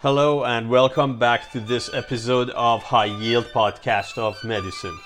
Hello and welcome back to this episode of High Yield Podcast of Medicine.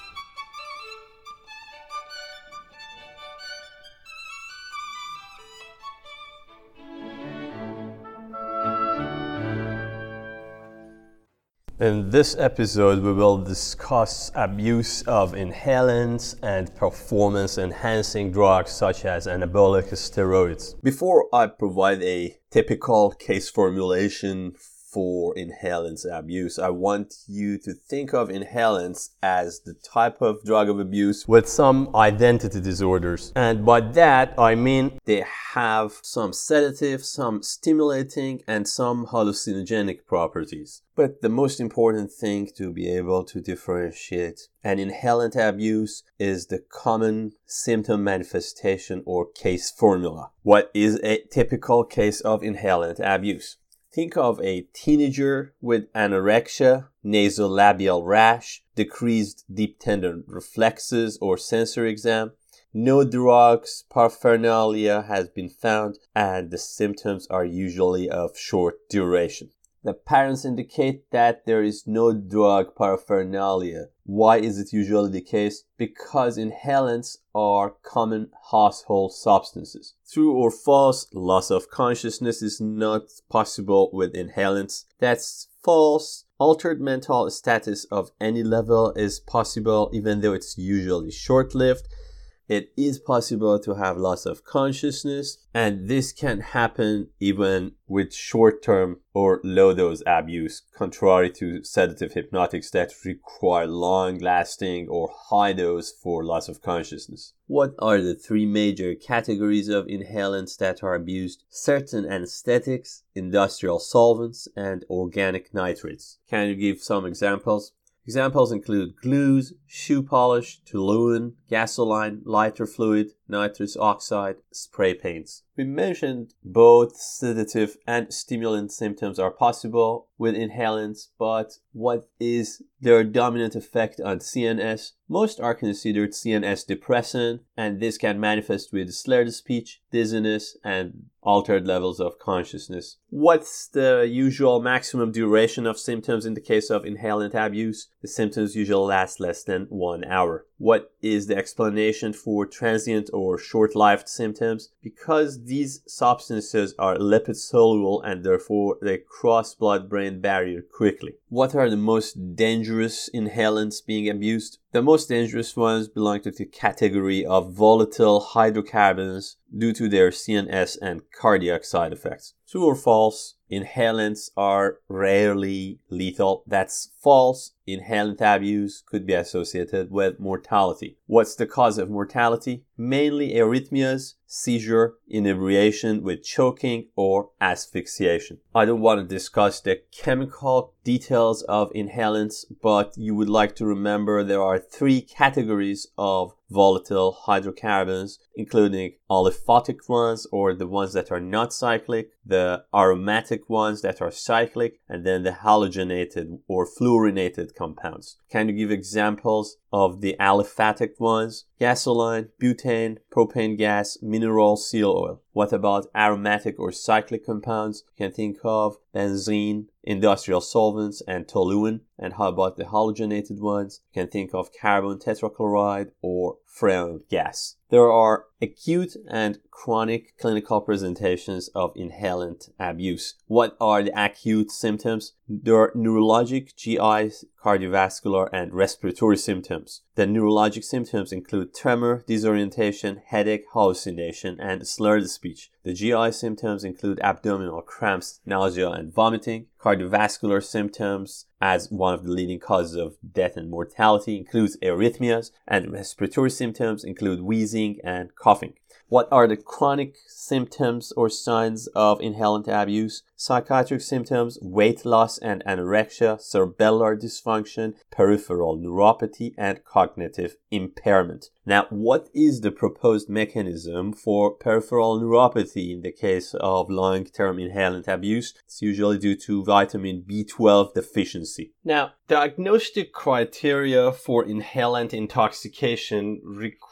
In this episode, we will discuss abuse of inhalants and performance enhancing drugs such as anabolic steroids. Before I provide a typical case formulation for inhalants abuse. I want you to think of inhalants as the type of drug of abuse with some identity disorders. And by that, I mean they have some sedative, some stimulating, and some hallucinogenic properties. But the most important thing to be able to differentiate an inhalant abuse is the common symptom manifestation or case formula. What is a typical case of inhalant abuse? Think of a teenager with anorexia, nasolabial rash, decreased deep tendon reflexes or sensory exam. No drugs paraphernalia has been found and the symptoms are usually of short duration. The parents indicate that there is no drug paraphernalia. Why is it usually the case? Because inhalants are common household substances. True or false, loss of consciousness is not possible with inhalants. That's false. Altered mental status of any level is possible even though it's usually short lived it is possible to have loss of consciousness, and this can happen even with short term or low dose abuse, contrary to sedative hypnotics that require long lasting or high dose for loss of consciousness. What are the three major categories of inhalants that are abused? Certain anesthetics, industrial solvents, and organic nitrates. Can you give some examples? Examples include glues, shoe polish, toluene, gasoline, lighter fluid, nitrous oxide, spray paints. We mentioned both sedative and stimulant symptoms are possible with inhalants, but what is their dominant effect on CNS? Most are considered CNS depressant, and this can manifest with slurred speech, dizziness, and altered levels of consciousness. What's the usual maximum duration of symptoms in the case of inhalant abuse? The symptoms usually last less than one hour. What is the explanation for transient or short lived symptoms? Because these substances are lipid soluble and therefore they cross blood brain barrier quickly. What are the most dangerous inhalants being abused? The most dangerous ones belong to the category of volatile hydrocarbons due to their CNS and cardiac side effects. True or false? Inhalants are rarely lethal. That's false. Inhalant abuse could be associated with mortality. What's the cause of mortality? Mainly arrhythmias, seizure, inebriation with choking, or asphyxiation. I don't want to discuss the chemical details of inhalants, but you would like to remember there are three categories of volatile hydrocarbons, including aliphatic ones or the ones that are not cyclic, the aromatic ones that are cyclic, and then the halogenated or fluorinated compounds. Can you give examples of the aliphatic ones? Gasoline, butane, propane gas, mineral seal oil. What about aromatic or cyclic compounds? You can think of benzene, industrial solvents, and toluene. And how about the halogenated ones? You can think of carbon tetrachloride or freon gas. There are acute and chronic clinical presentations of inhalant abuse. What are the acute symptoms? There are neurologic, GI, cardiovascular, and respiratory symptoms. The neurologic symptoms include tremor, disorientation, headache, hallucination, and slurred speech. The GI symptoms include abdominal cramps, nausea, and vomiting. Cardiovascular symptoms, as one of the leading causes of death and mortality, includes arrhythmias, and respiratory symptoms include wheezing and coughing. What are the chronic symptoms or signs of inhalant abuse? psychiatric symptoms, weight loss and anorexia, cerebellar dysfunction, peripheral neuropathy, and cognitive impairment. Now, what is the proposed mechanism for peripheral neuropathy in the case of long-term inhalant abuse? It's usually due to vitamin B12 deficiency. Now, diagnostic criteria for inhalant intoxication requires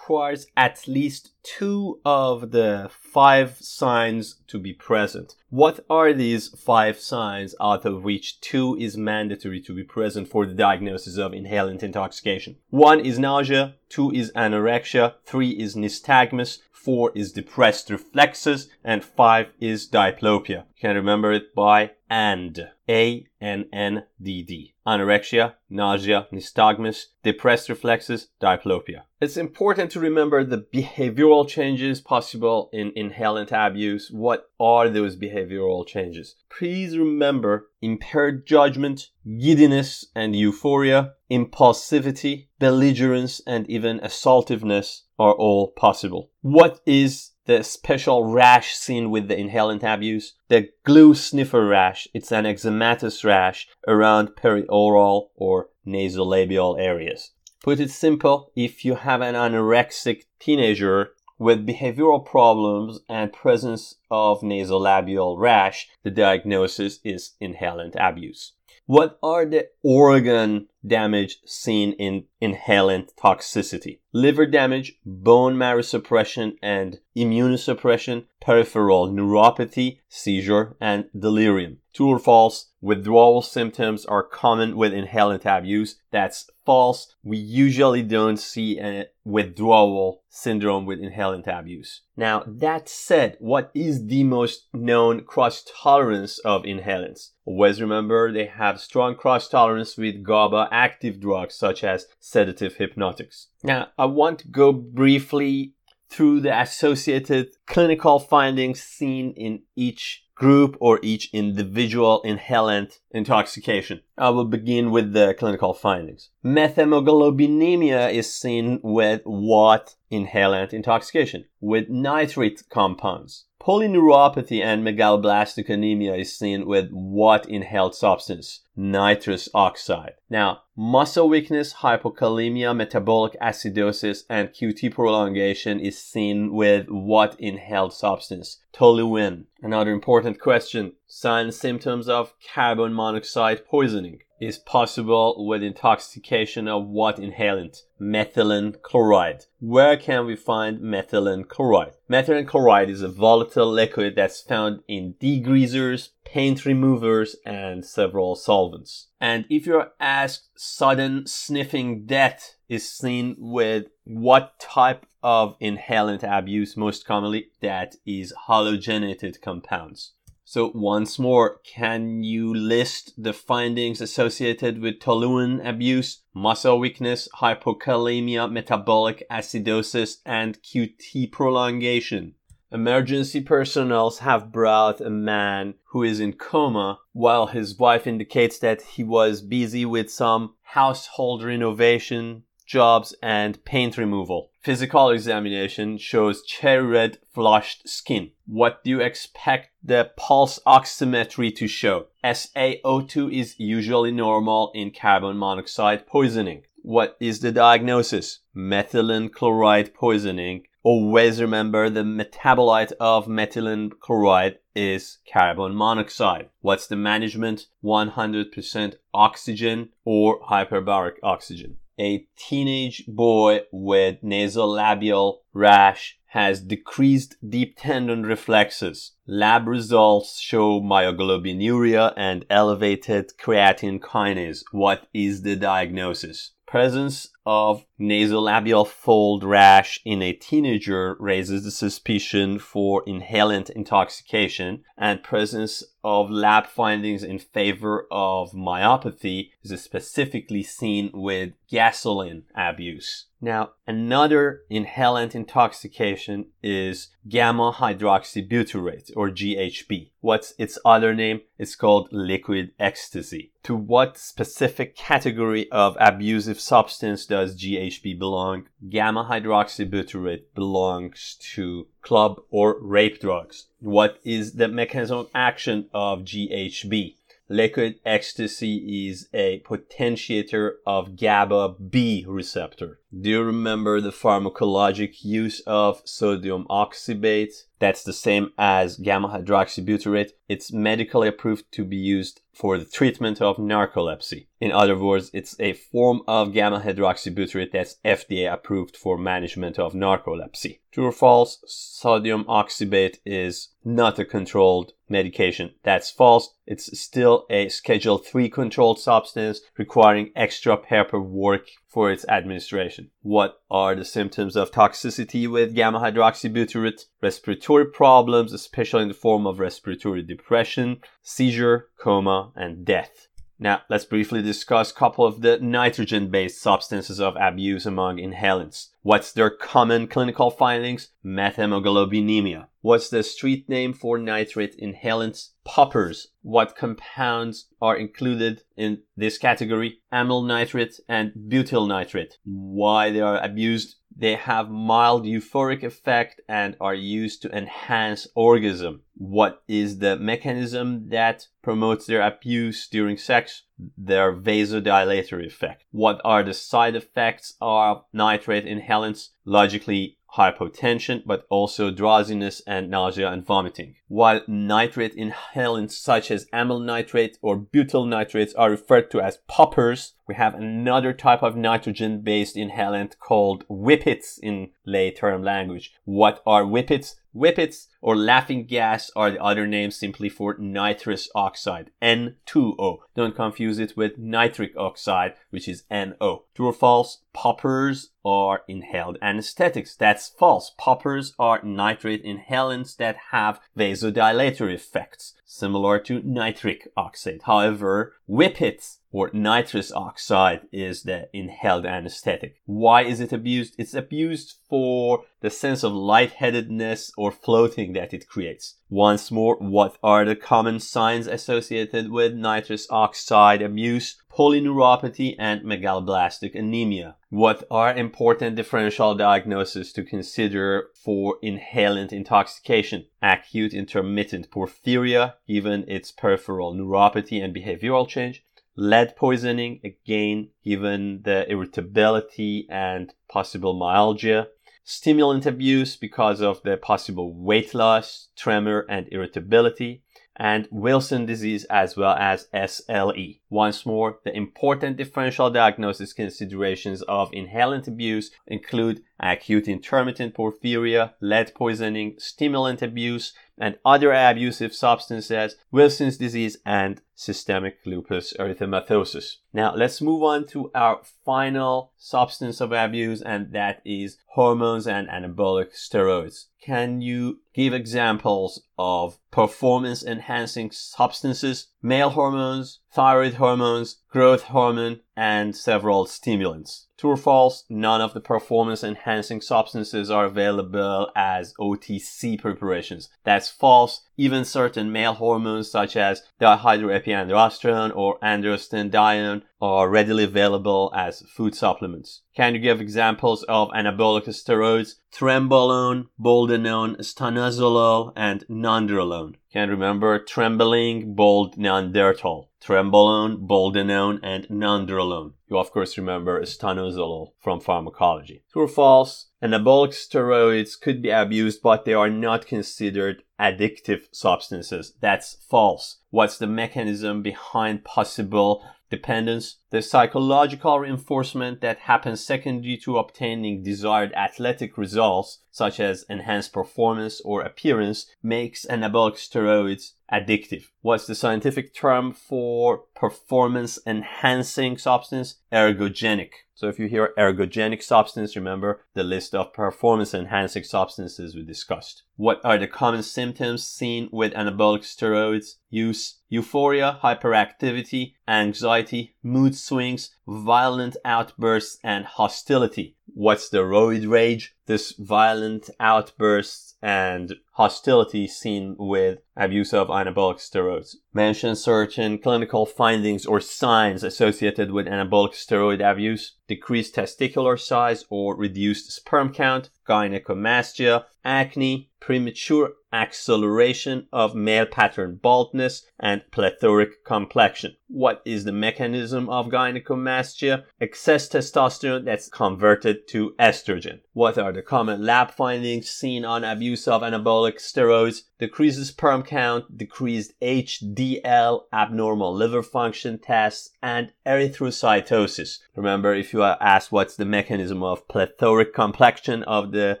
at least two of the five signs to be present. What are these five signs out of which two is mandatory to be present for the diagnosis of inhalant intoxication? One is nausea, two is anorexia, three is nystagmus, four is depressed reflexes, and five is diplopia. You can remember it by AND. A N N D D. Anorexia, nausea, nystagmus, depressed reflexes, diplopia. It's important to remember the behavioral changes possible in inhalant abuse. What are those behavioral changes? Please remember impaired judgment, giddiness and euphoria, impulsivity, belligerence, and even assaultiveness are all possible. What is the special rash seen with the inhalant abuse, the glue sniffer rash. It's an eczematous rash around perioral or nasolabial areas. Put it simple, if you have an anorexic teenager with behavioral problems and presence of nasolabial rash, the diagnosis is inhalant abuse. What are the organ damage seen in inhalant toxicity? Liver damage, bone marrow suppression and immunosuppression, peripheral neuropathy, seizure, and delirium. True or false? Withdrawal symptoms are common with inhalant abuse. That's false. We usually don't see a withdrawal syndrome with inhalant abuse. Now, that said, what is the most known cross tolerance of inhalants? Always remember they have strong cross tolerance with GABA active drugs such as sedative hypnotics. Now, I want to go briefly through the associated clinical findings seen in each group or each individual inhalant intoxication. I will begin with the clinical findings. Methemoglobinemia is seen with what inhalant intoxication? With nitrate compounds. Polyneuropathy and megaloblastic anemia is seen with what inhaled substance? Nitrous oxide. Now, muscle weakness, hypokalemia, metabolic acidosis, and QT prolongation is seen with what inhaled substance? Toluene. Another important question. Signs symptoms of carbon monoxide poisoning is possible with intoxication of what inhalant? Methylene chloride. Where can we find methylene chloride? Methylene chloride is a volatile liquid that's found in degreasers, paint removers, and several solvents. And if you're asked, sudden sniffing death is seen with what type of inhalant abuse most commonly? That is halogenated compounds. So once more, can you list the findings associated with toluene abuse, muscle weakness, hypokalemia, metabolic acidosis, and QT prolongation? Emergency personnel have brought a man who is in coma while his wife indicates that he was busy with some household renovation jobs, and paint removal. Physical examination shows cherry red flushed skin. What do you expect the pulse oximetry to show? SaO2 is usually normal in carbon monoxide poisoning. What is the diagnosis? Methylene chloride poisoning. Always remember the metabolite of methylene chloride is carbon monoxide. What's the management? 100% oxygen or hyperbaric oxygen a teenage boy with nasolabial rash has decreased deep tendon reflexes. Lab results show myoglobinuria and elevated creatine kinase. What is the diagnosis? Presence of nasolabial fold rash in a teenager raises the suspicion for inhalant intoxication and presence of lab findings in favor of myopathy is specifically seen with gasoline abuse. Now, another inhalant intoxication is gamma hydroxybutyrate or GHB. What's its other name? It's called liquid ecstasy. To what specific category of abusive substance does does GHB belong? Gamma hydroxybutyrate belongs to club or rape drugs. What is the mechanism of action of GHB? Liquid ecstasy is a potentiator of GABA B receptor. Do you remember the pharmacologic use of sodium oxybate? That's the same as gamma hydroxybutyrate. It's medically approved to be used for the treatment of narcolepsy. In other words, it's a form of gamma hydroxybutyrate that's FDA approved for management of narcolepsy. True or false? Sodium oxybate is not a controlled medication. That's false. It's still a Schedule 3 controlled substance requiring extra paperwork for its administration. What are the symptoms of toxicity with gamma hydroxybutyrate? Respiratory problems, especially in the form of respiratory depression, seizure, coma, and death. Now, let's briefly discuss a couple of the nitrogen based substances of abuse among inhalants. What's their common clinical findings? Methemoglobinemia. What's the street name for nitrate inhalants? Poppers. What compounds are included in this category? Amyl nitrate and butyl nitrate. Why they are abused? They have mild euphoric effect and are used to enhance orgasm. What is the mechanism that promotes their abuse during sex? Their vasodilatory effect. What are the side effects of nitrate inhalants? Logically, hypotension, but also drowsiness and nausea and vomiting. While nitrate inhalants such as amyl nitrate or butyl nitrates are referred to as poppers, we have another type of nitrogen based inhalant called whippets in lay term language. What are whippets? Whippets or laughing gas are the other names simply for nitrous oxide, N2O. Don't confuse it with nitric oxide, which is NO. True or false? Poppers are inhaled anesthetics. That's false. Poppers are nitrate inhalants that have vasodilator effects, similar to nitric oxide. However, whippets or nitrous oxide is the inhaled anesthetic. Why is it abused? It's abused for the sense of lightheadedness or floating that it creates. Once more, what are the common signs associated with nitrous oxide abuse? Polyneuropathy and megaloblastic anemia. What are important differential diagnoses to consider for inhalant intoxication? Acute intermittent porphyria, given its peripheral neuropathy and behavioral change lead poisoning, again, given the irritability and possible myalgia, stimulant abuse because of the possible weight loss, tremor, and irritability, and Wilson disease as well as SLE. Once more, the important differential diagnosis considerations of inhalant abuse include acute intermittent porphyria, lead poisoning, stimulant abuse, and other abusive substances, Wilson's disease, and systemic lupus erythematosus. Now let's move on to our final substance of abuse and that is hormones and anabolic steroids. Can you give examples of performance enhancing substances, male hormones, thyroid hormones, growth hormone, and several stimulants? True or false, none of the performance enhancing substances are available as OTC preparations. That's false. Even certain male hormones such as dehydroepiandrosterone or androstenedione are readily available as food supplements. Can you give examples of anabolic steroids? Trenbolone, boldenone, stanozolol, and nandrolone. Can remember trembling, bold, nondertol. Trenbolone, boldenone, and nandrolone. You of course remember stanozolol from pharmacology. True or false? Anabolic steroids could be abused, but they are not considered addictive substances. That's false. What's the mechanism behind possible dependence, the psychological reinforcement that happens secondary to obtaining desired athletic results, such as enhanced performance or appearance, makes anabolic steroids addictive. What's the scientific term for performance enhancing substance? Ergogenic. So if you hear ergogenic substance, remember the list of performance enhancing substances we discussed. What are the common symptoms seen with anabolic steroids use? Euphoria, hyperactivity, anxiety, mood swings, violent outbursts, and hostility. What's the roid rage? this violent outbursts and hostility seen with abuse of anabolic steroids. Mention certain clinical findings or signs associated with anabolic steroid abuse, decreased testicular size or reduced sperm count, gynecomastia, acne, premature acceleration of male pattern baldness, and plethoric complexion. What is the mechanism of gynecomastia? Excess testosterone that's converted to estrogen. What are the common lab findings seen on abuse of anabolic steroids? Decreased sperm count, decreased HDL, abnormal liver function tests, and erythrocytosis. Remember, if you are asked what's the mechanism of plethoric complexion of the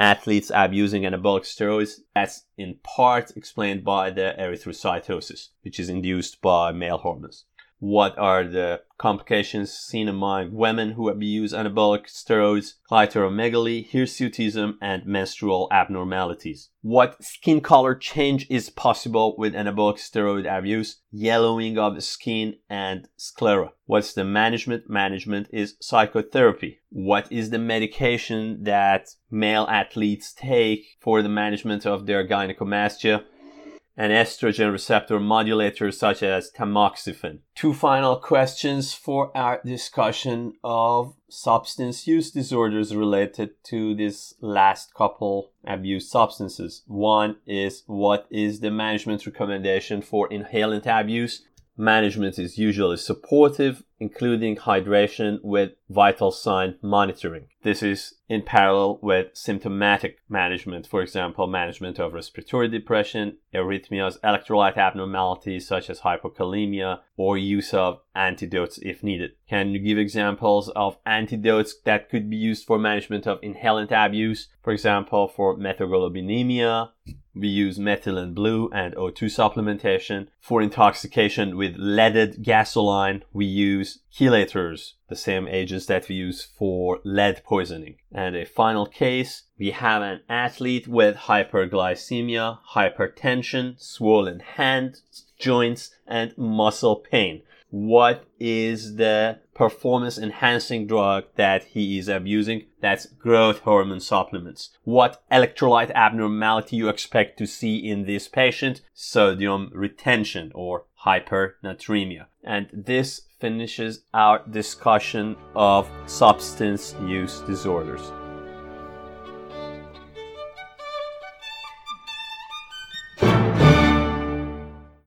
athletes abusing anabolic steroids, that's in part explained by the erythrocytosis, which is induced by male hormones what are the complications seen among women who abuse anabolic steroids, clitoromegaly, hirsutism, and menstrual abnormalities. What skin color change is possible with anabolic steroid abuse, yellowing of the skin, and sclera. What's the management? Management is psychotherapy. What is the medication that male athletes take for the management of their gynecomastia? And estrogen receptor modulators such as tamoxifen. Two final questions for our discussion of substance use disorders related to this last couple abused substances. One is what is the management recommendation for inhalant abuse? Management is usually supportive, including hydration with vital sign monitoring. This is in parallel with symptomatic management, for example, management of respiratory depression, arrhythmias, electrolyte abnormalities such as hypokalemia, or use of antidotes if needed. Can you give examples of antidotes that could be used for management of inhalant abuse? For example, for methemoglobinemia, we use methylene blue and O2 supplementation. For intoxication with leaded gasoline, we use chelators, the same agents that we use for lead poisoning. And a final case, we have an athlete with hyperglycemia, hypertension, swollen hands, joints, and muscle pain what is the performance enhancing drug that he is abusing. That's growth hormone supplements. What electrolyte abnormality you expect to see in this patient? Sodium retention or hypernatremia. And this finishes our discussion of substance use disorders.